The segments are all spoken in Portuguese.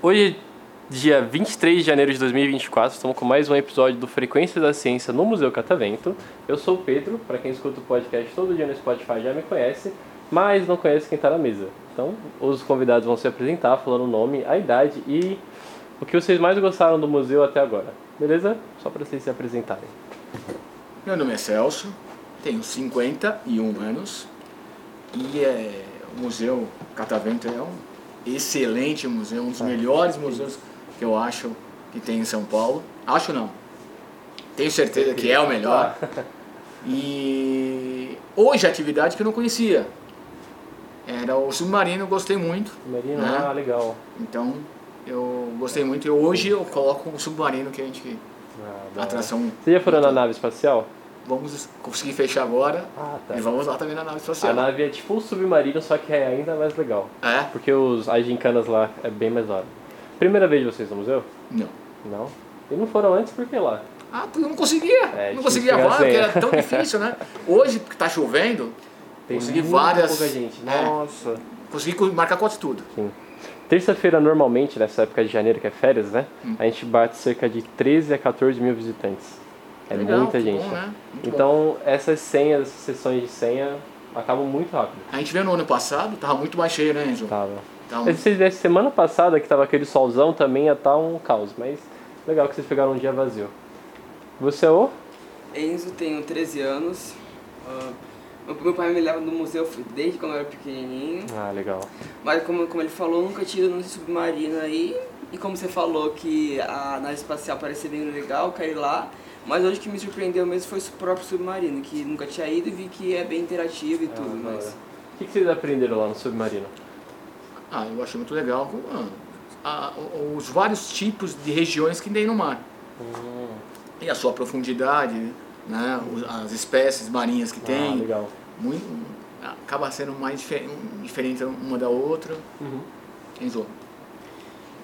Hoje, dia 23 de janeiro de 2024, estamos com mais um episódio do Frequência da Ciência no Museu Catavento. Eu sou o Pedro, para quem escuta o podcast todo dia no Spotify já me conhece, mas não conhece quem está na mesa. Então, os convidados vão se apresentar falando o nome, a idade e o que vocês mais gostaram do museu até agora. Beleza? Só para vocês se apresentarem. Meu nome é Celso, tenho 51 anos e é, o Museu Catavento é um excelente museu, um dos melhores museus que eu acho que tem em São Paulo. Acho não. Tenho certeza que é o melhor. E hoje a atividade que eu não conhecia. Era o submarino, eu gostei muito. Marina, Né? ah, legal. Então eu gostei muito e hoje eu coloco o submarino que a gente. Ah, A atração. Vocês já foram na nave espacial? Vamos conseguir fechar agora Ah, tá. e vamos lá também na nave A espacial. nave é tipo um submarino, só que é ainda mais legal. É? Porque os, as gincanas lá é bem mais da hora. Primeira vez de vocês no museu? Não. Não? E não foram antes porque lá? Ah, porque eu não conseguia. É, não conseguia que vaga, porque era tão difícil, né? Hoje, que tá chovendo, Tem consegui várias. pouca gente. É, Nossa. consegui co- marcar quase tudo. Sim. Terça-feira, normalmente, nessa época de janeiro, que é férias, né? Hum. A gente bate cerca de 13 a 14 mil visitantes. É Legal, muita gente. bom, né? Muito bom. Então, essas senhas, essas sessões de senha, acabam muito rápido. A gente veio no ano passado, tava muito mais cheio, né, Enzo? Tava. Então, Se vocês dessem semana passada, que tava aquele solzão, também ia estar um caos. Mas legal que vocês pegaram um dia vazio. Você é o? Enzo, tenho 13 anos. Ah, meu, meu pai me leva no museu desde quando eu era pequenininho. Ah, legal. Mas como, como ele falou, nunca tinha ido no submarino aí. E como você falou que a nave espacial parecia bem legal, caí lá. Mas hoje o que me surpreendeu mesmo foi o próprio submarino, que nunca tinha ido e vi que é bem interativo e tudo. Ah, mas hora. O que que vocês aprenderam lá no submarino? ah, eu achei muito legal ah, os vários tipos de regiões que tem no mar. Hum, E a sua profundidade, né? Os- As espécies marinhas que ah, tem. legal. muito, acaba sendo mais difer- diferente uma da outra. Uhum. Enzo.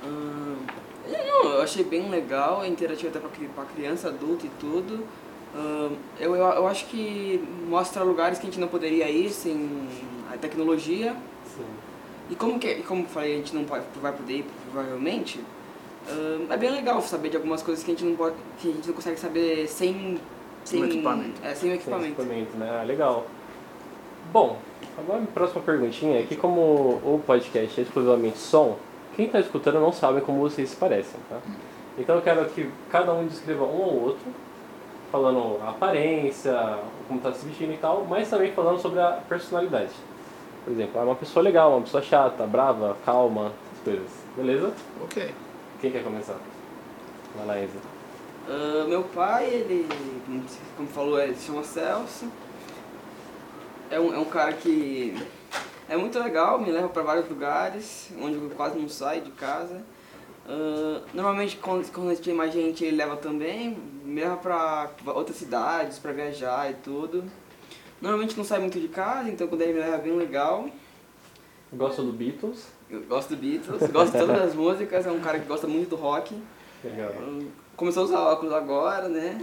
Não, eu achei bem legal, é interativo até pra criança, adulto e tudo. Eu, eu, eu acho que mostra lugares que a gente não poderia ir sem a tecnologia. Sim. E como, que, e como eu falei, a gente não pode, vai poder ir provavelmente, é bem legal saber de algumas coisas que a gente não, pode, que a gente não consegue saber sem, sem o equipamento. É, sem o Sem equipamento. equipamento, né? Ah, legal. Bom, agora a próxima perguntinha é que como o podcast é exclusivamente som, quem está escutando não sabe como vocês se parecem, tá? Então eu quero que cada um descreva um ou outro, falando a aparência, como está se vestindo e tal, mas também falando sobre a personalidade. Por exemplo, é uma pessoa legal, uma pessoa chata, brava, calma, essas coisas. Beleza? Ok. Quem quer começar? Vai lá, Enzo. Ah, meu pai, ele, como falou, ele se chama Celso. É um, é um cara que é muito legal, me leva para vários lugares, onde eu quase não saio de casa. Ah, normalmente, quando, quando tem mais gente, ele leva também, me leva para outras cidades, para viajar e tudo. Normalmente não sai muito de casa, então quando ele me leva é bem legal. Gosta do Beatles? Eu gosto do Beatles, gosto de todas as músicas, é um cara que gosta muito do rock. Legal. Hum, Começou a usar óculos agora, né?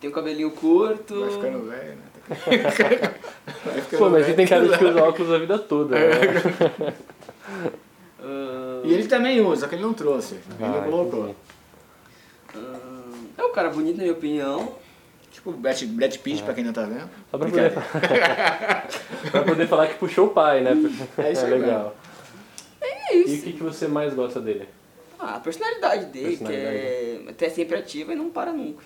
Tem o cabelinho curto. Vai ficando velho, né? Vai ficando Pô, mas ele tem cara de que usa óculos a vida toda. Né? Ah, E ele também usa, que ele não trouxe. Ele Ah, não colocou. ah, é um cara bonito, na minha opinião. Tipo Brad, Brad Pitt, pra quem não tá vendo. Só pra poder, pra poder falar que puxou o pai, né? É isso aí legal. É E isso. o que, que você mais gosta dele? Ah, a personalidade dele, Personalidade. que é até sempre ativa e não para nunca.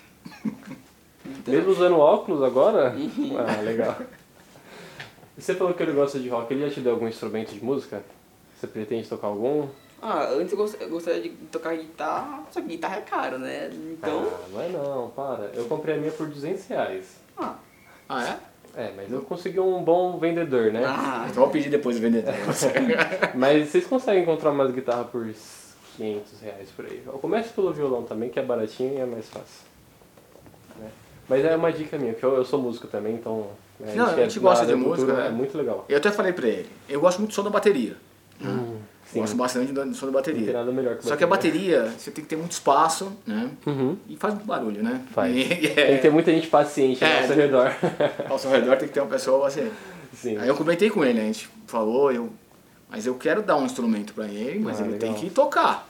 Então, Mesmo usando óculos agora? Uhum. Ah, legal. E você falou que ele gosta de rock, ele já te deu algum instrumento de música? Você pretende tocar algum? Ah, antes eu gost- eu gostaria de tocar guitarra, só que guitarra é caro, né? Então. Ah, não é não, para. Eu comprei a minha por 200 reais. Ah, Ah, é? É, mas eu consegui um bom vendedor, né? ah Então eu vou pedir depois o vendedor. Mas vocês conseguem encontrar umas guitarras por 500 reais por aí. Eu começo pelo violão também, que é baratinho e é mais fácil. né? Mas é uma dica minha, porque eu, eu sou músico também, então... né, Não, a que é gente gosta de cultura, música, né? É muito legal. Eu até falei pra ele, eu gosto muito do som da bateria. Hum. Gosto bastante do som da Não tem bateria. nada melhor que Só que a bateria, você tem que ter muito espaço, né? Uhum. E faz muito barulho, né? Faz. E, Tem que ter muita gente paciente É. ao seu redor. Ao seu redor tem que ter uma pessoa assim. Sim. Aí eu comentei com ele, a gente falou, eu, mas eu quero dar um instrumento pra ele, mas Ah, ele legal. tem que tocar.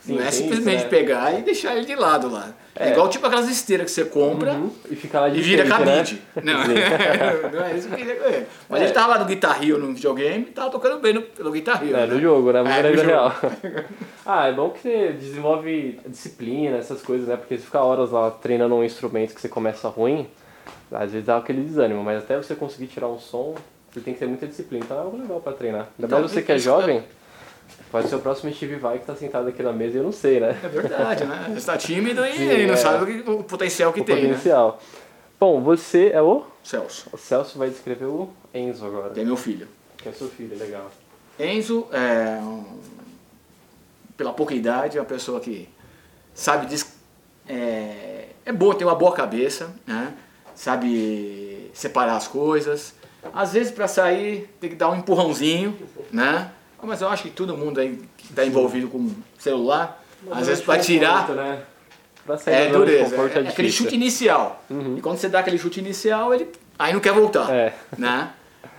Sim, não é tem isso, simplesmente né? pegar e deixar ele de lado lá. É, É. igual tipo aquelas esteiras que você compra Uhum. E fica lá de e vira frente, cabide. Né? Não, não é isso que eu queria ele. Mas É. ele tava lá no Guitar Hero no videogame e tava tocando bem no, pelo Guitar Hero. É, né? no jogo, né? Mas É, no real. ah, é bom que você desenvolve disciplina, essas coisas, né? Porque se ficar horas lá treinando um instrumento que você começa ruim, às vezes dá aquele desânimo, mas até você conseguir tirar um som, você tem que ter muita disciplina. Então é algo legal pra treinar. Ainda Então, mais você que é jovem, pode ser o próximo Steve Vai que tá sentado aqui na mesa e eu não sei, né? É verdade, né? Você está tímido e Sim, não é. sabe o, potencial que O tem, né? potencial. Bom, você é o? Celso, O Celso vai descrever o Enzo agora. que é meu filho. Que é seu filho, legal. Enzo, é, um- pela pouca idade, é uma pessoa que sabe dis- é, é boa, tem uma boa cabeça, né? sabe separar as coisas. Às vezes para sair tem que dar um empurrãozinho, né? Mas eu acho que todo mundo aí que está envolvido com celular, às vezes para tirar Conforto, né? Pra sair é dureza, é, é aquele chute inicial. Uhum. E quando você dá aquele chute inicial, ele aí não quer voltar É. né?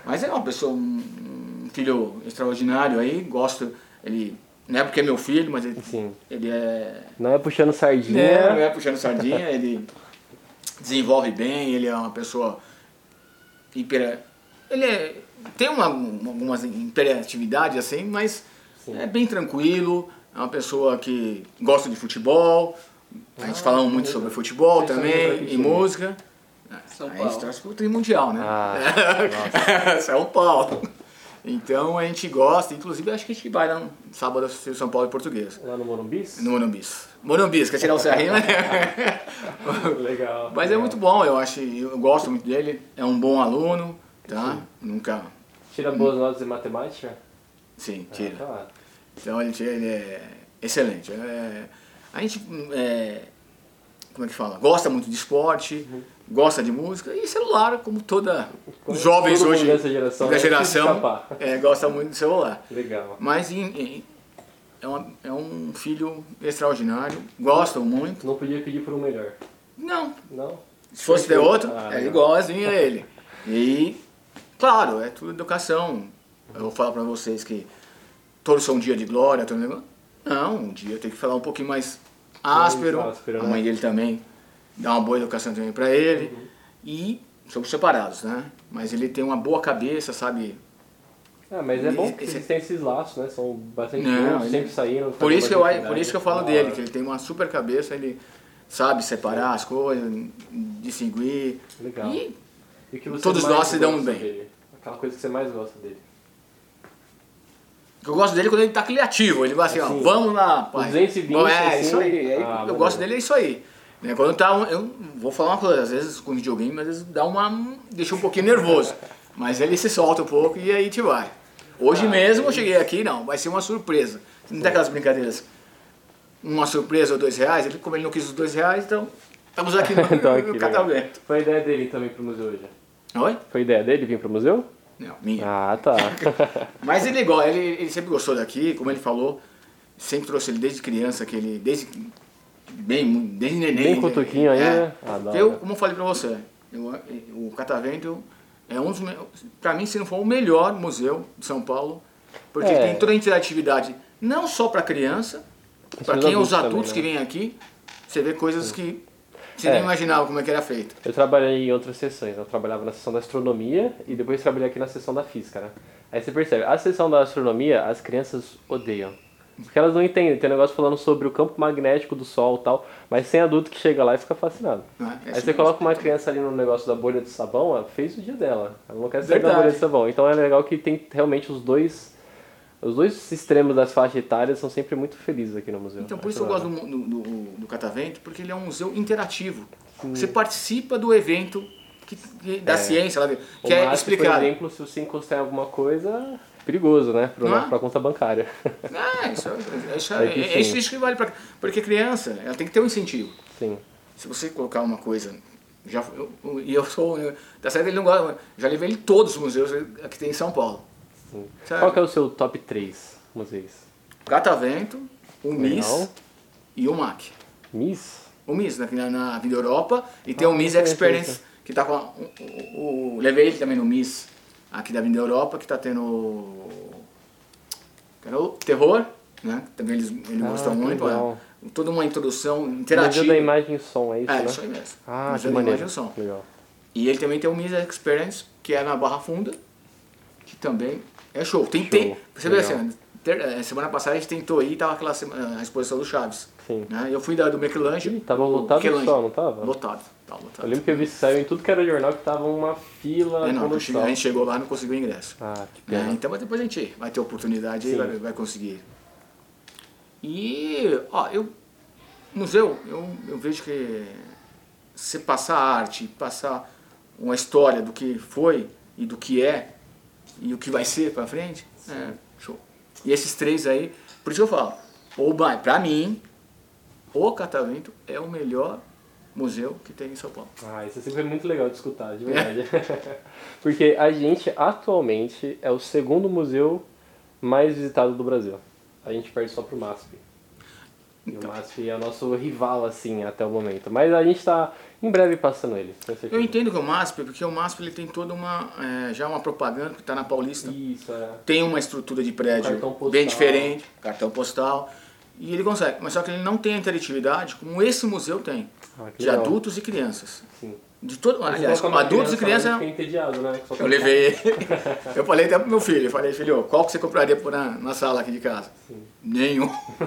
Mas é uma pessoa, um filho extraordinário aí, gosto, ele, não é porque é meu filho, mas ele, Sim. ele é, Não é puxando sardinha. né, não é puxando sardinha, ele desenvolve bem, ele é uma pessoa hiper, ele é, tem uma, uma- algumas hiperatividades assim, mas Sim. é bem tranquilo, é uma pessoa que gosta de futebol, a gente falamos muito sobre futebol Vocês também, e música. São Aí a Paulo. gente torce pro tri mundial, né? Ah, São Paulo. Então a gente gosta, inclusive acho que a gente vai lá no sábado assistir São Paulo e Português. Lá no Morumbis? No Morumbis. Morumbis, quer tirar o serrinho, né? Legal. Mas é legal. muito bom, eu acho, eu gosto muito dele. É um bom aluno, tá? Nunca. Tira boas notas em matemática? Sim, Ah, tira. tá lá. Então ele, tira- ele é excelente. É, a gente, é, como é que fala? Gosta muito de esporte, gosta de música e celular, como toda Como os jovens hoje dessa geração, da né? geração é, gosta muito de celular. Legal. Mas em- em- é, uma- é um filho extraordinário, gostam muito. Não podia pedir por um melhor. Não, Não? se fosse ter outro, Ah, é legal. igualzinho a ele. E, claro, é tudo educação. Eu vou falar pra vocês que todos são um dia de glória, todo negócio. Não, um dia tem que falar um pouquinho mais áspero. áspero, a né? mãe dele também dá uma boa educação também pra ele. Uhum. E somos separados, né? Mas ele tem uma boa cabeça, sabe? Ah, mas é bom que Esse- eles têm esses laços, né? São bastante Não, bons, ele- sempre saindo. Por isso, que eu, por isso que eu falo dele, que ele tem uma super cabeça, ele sabe separar as coisas, distinguir. Legal. E E que você todos nós se gosta bem. dele? Aquela coisa que você mais gosta dele. eu gosto dele é quando ele tá criativo, ele vai assim, ó, Sim. vamos lá, pai. 220, Bom, é, assim, isso aí. é, ah, eu legal. gosto dele é isso aí. Né, Quando tá, eu vou falar uma coisa, às vezes com videogame, às vezes dá uma, deixa um pouquinho nervoso. Mas ele se solta um pouco e aí gente vai. Hoje Ah, mesmo eu entendi. cheguei aqui, não, vai ser uma surpresa. Não tem aquelas brincadeiras, uma surpresa ou dois reais, ele, como ele não quis os dois reais, então estamos aqui no, Então, aqui, no catavento. Foi a ideia dele também pro museu hoje? Oi? Foi a ideia dele vir pro museu? Não, minha. Ah, tá. Mas ele, go- ele, ele sempre gostou daqui, como ele falou, sempre trouxe ele desde criança, que ele, desde bem, desde neném. Bem cutuquinho é, ainda. Ah, da Eu, hora. como eu falei pra você, eu- o Catavento é um dos, pra mim, se não for o melhor museu de São Paulo, porque É. tem toda a interatividade, não só para criança, para quem é os adultos também, que vêm aqui, você vê coisas que você É. nem imaginava como é que era feito. Eu trabalhei em outras sessões. Eu trabalhava na seção da astronomia e depois trabalhei aqui na seção da física, né? Aí você percebe, a seção da astronomia, as crianças odeiam. Porque elas não entendem. Tem um negócio falando sobre o campo magnético do Sol e tal, mas tem adulto que chega lá e fica fascinado. Não é? Aí você coloca uma criança ali no negócio da bolha de sabão, ela fez o dia dela. Ela não quer sair da Verdade. bolha de sabão. Então é legal que tem realmente os dois. Os dois extremos das faixas etárias são sempre muito felizes aqui no museu. Então, por isso eu gosto da do, do, do- Catavento, porque ele é um museu interativo. Você participa do evento que, que- da É. ciência, lá, O que é explicado. Por exemplo, se você encostar em alguma coisa, perigoso, né? Não é? pra conta bancária. Ah, isso, é- isso, É é, é isso, sim. isso que vale pra, Porque criança, ela tem que ter um incentivo. Sim. Se você colocar uma coisa. Já, eu- eu- e eu sou. eu- Tá certo, ele não gosta. Já levei ele todos os museus que tem em São Paulo. Sim. Sabe? Qual que é o seu top 3 museus. Catavento, o MIS Legal. e o MAC. Miss? O MIS, né, na, na Vida Europa, e tem Ah, o MIS interessante. Experience, que tá com. a- o, o- o- levei ele também no MIS aqui da Vida Europa, que tá tendo. era o Terror, né? Também eles, eles Ah, gostam muito. legal. é, toda uma introdução Museu interativa. da imagem e som, é isso, É, né? isso aí mesmo. Ah, Museu da maneiro. Imagem e Som. Legal. E ele também tem o MIS Experience, que é na Barra Funda, que também é show. Tem, Show. você vê assim, ter- eh, semana passada a gente tentou ir, tava aquela semana, a exposição do Chaves. Sim. Né? Eu fui da do. Ih, tava lotado sol, não tava? Lotado, tava Eu lotado. lembro que eu vi saiu em tudo que era jornal que tava uma fila É, não, eu a gente chegou lá e não conseguiu ingresso. Ah, que né? pena. Então mas depois a gente vai ter oportunidade e Sim. vai, vai conseguir. E, ó, eu, museu, eu, eu vejo que você passar arte, passar uma história do que foi e do que é e o que vai ser pra frente, é show. E esses três aí, por isso que eu falo, o Ba- pra mim, o Catavento é o melhor museu que tem em São Paulo. Ah, isso sempre é muito legal de escutar, de verdade. Porque a gente atualmente é o segundo museu mais visitado do Brasil. A gente perde só pro MASP. E o MASP é o nosso rival, assim, até o momento. Mas a gente tá em breve passando ele. Eu entendo que o MASP, porque o MASP ele tem toda uma, é, já uma propaganda que está na Paulista, Isso, é. tem uma estrutura de prédio bem diferente, cartão postal, e ele consegue, mas só que ele não tem a interatividade como esse museu tem, Ah, de legal. adultos e crianças. Sim. De todo, aliás, adultos e criança lá, crianças, entediado, né? Só eu levei. Eu falei até pro meu filho, eu falei, filho, qual que você compraria por na, na sala aqui de casa? Nenhum.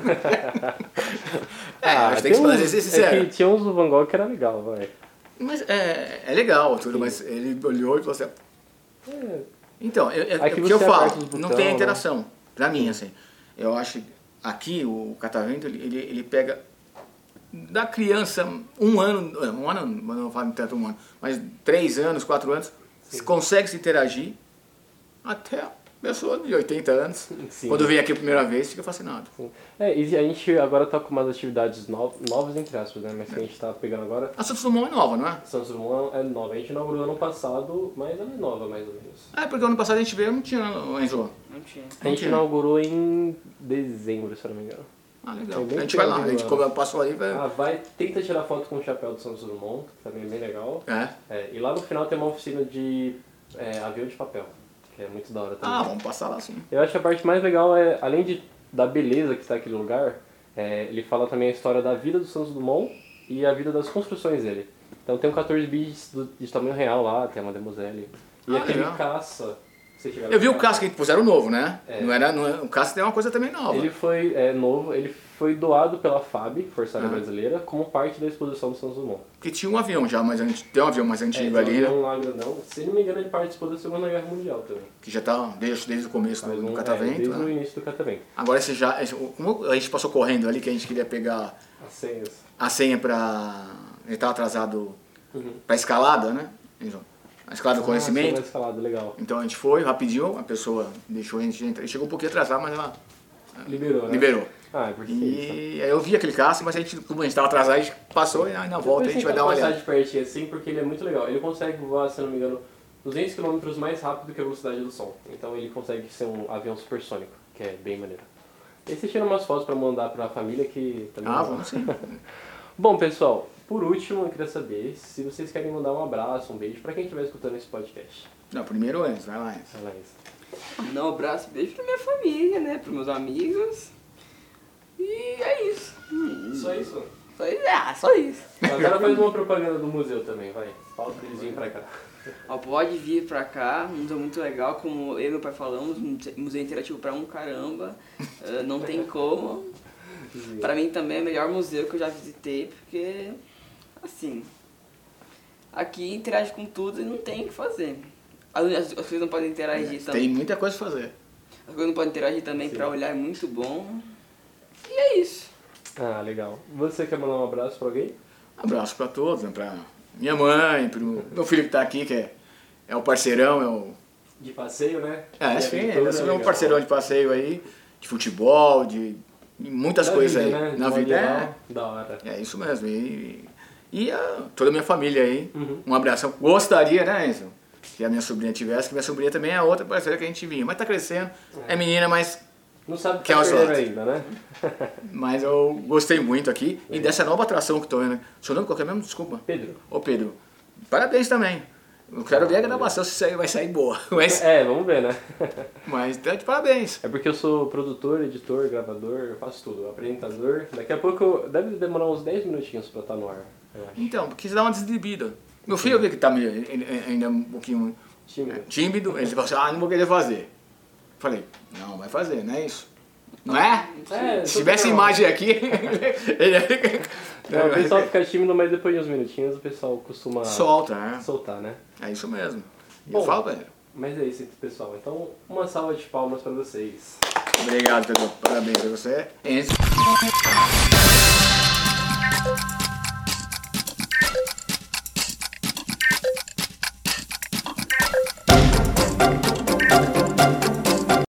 é, a gente tem que fazer ser é sincero. que tinha uns do Van Gogh que era legal, vai. Mas é, é legal tudo, mas ele olhou e falou assim, É, Então, é, é, o que eu falo, os não botão, tem né? interação. Pra mim, assim, eu acho que aqui o catavento, ele, ele, ele pega da criança um ano, um ano, não falo tanto um ano, mas três anos, quatro anos, se consegue se interagir até a pessoa de 80 anos. Sim. Quando vem aqui a primeira vez, fica fascinado. Sim. É, e a gente agora tá com umas atividades no- novas, entre aspas, né? Mas que a gente tá pegando agora. A Santos Dumont é nova, não é? Santos Dumont é nova. A gente inaugurou ano passado, mas ela é nova, mais ou menos. Ah, porque ano passado a gente veio, não tinha, Enzo. Não tinha. A gente tinha. inaugurou em dezembro, se eu não me engano. Ah, legal. É A gente vai lá, a gente né? como passou ali, vai... Ah, vai, tenta tirar foto com o chapéu do Santos Dumont, que também é bem legal. É. É, e lá no final tem uma oficina de é, avião de papel, que é muito da hora também. Ah, vamos passar lá sim. Eu acho que a parte mais legal é, além de, da beleza que está aquele lugar, é, ele fala também a história da vida do Santos Dumont e a vida das construções dele. Então tem um 14 bis de tamanho real lá, tem a Mademoiselle. E Ah, aquele legal. caça. Eu vi o casco que puseram novo, né? É. Não era, não é- o casco tem uma coisa também nova. Ele foi é, novo, ele foi doado pela FAB, Força Aérea Ah. Brasileira, como parte da exposição do Santos Dumont. Porque tinha um avião já antigo, tem um avião mais É, antigo tem ali, um lá grandão. Se não me engano, ele participou da Segunda Guerra Mundial também. que já tá desde, desde o começo Mas do, do é, catavento. desde o né? início do catavento. Agora esse já, como a gente passou correndo ali, que a gente queria pegar As senhas. a senha pra... Ele tava atrasado Uhum. pra escalada, né? Enzo? A escalada do Ah, conhecimento. escalado, legal. Então a gente foi rapidinho, a pessoa deixou a gente entrar. Ele chegou um pouquinho atrasado, mas ela Liberou, né? liberou. Ah, é porque. E aí eu vi aquele casco, mas a gente, como a gente tava atrasado, a gente passou e aí na volta a gente vai dar uma olhada. de pertinho assim, porque ele é muito legal. Ele consegue voar, se não me engano, 200 km mais rápido que a velocidade do som. Então ele consegue ser um avião supersônico, que é bem maneiro. E você tira umas fotos pra mandar pra família que também Ah, vamos sim. Bom, pessoal, por último, eu queria saber se vocês querem mandar um abraço, um beijo pra quem estiver escutando esse podcast. Não, primeiro o Enzo, vai lá, Enzo. Fala isso. Mandar um abraço, beijo pra minha família, né? Pros meus amigos. E é isso. Só isso? Só isso. Ah, só isso. Agora faz uma propaganda do museu também, vai. Fala pra eles virem pra cá. Ó, pode vir pra cá, um museu muito legal, como eu e meu pai falamos, um museu interativo pra um caramba, eh, não tem como. Pra mim também é o melhor museu que eu já visitei, porque, assim, aqui interage com tudo e não tem o que fazer. As, as coisas não podem interagir também. Tem muita coisa pra fazer. As coisas não podem interagir também Sim. pra olhar, é muito bom. E é isso. Ah, legal. Você quer mandar um abraço pra alguém? Abraço pra todos, né? pra minha mãe, pro meu filho que tá aqui, que é, é o parceirão, é o. De passeio, né? É, sim, aventura, esse é um parceirão de passeio aí, de futebol, de, de muitas Da coisas vida, aí. Né? Na vida é. Da hora. É isso mesmo. E, e a- toda a minha família aí. Uhum. Um abração. Gostaria, né, Enzo? Que a minha sobrinha tivesse, que minha sobrinha também é outra parceira que a gente vinha. Mas tá crescendo. É, menina, mas Não sabe Que que é é o ainda, né? Mas eu gostei muito aqui. E dessa nova atração que tô vendo. Seu nome qual que é mesmo? Desculpa. Pedro. Ô Pedro, parabéns também. Eu quero ver a gravação se vai sair boa. Mas, É, vamos ver, né? mas tá de parabéns. É porque eu sou produtor, editor, gravador, eu faço tudo. Apresentador. Daqui a pouco deve demorar uns 10 minutinhos pra estar no ar. Acho. Então, porque você dá uma desdebida. Meu filho eu vi que tá meio- ainda um pouquinho Tímido. tímido. Ele falou assim, ah, não vou querer fazer. Falei, não, vai fazer, não é isso? Não é? É, Se tivesse imagem aqui, ele... Não, o pessoal fica tímido, mas depois de uns minutinhos o pessoal costuma Solta, né? soltar, né? É isso mesmo. E Bom. eu falo pra ele. Mas é isso, pessoal. Então, uma salva de palmas pra vocês. Obrigado, Pedro. Parabéns pra você. Enzo.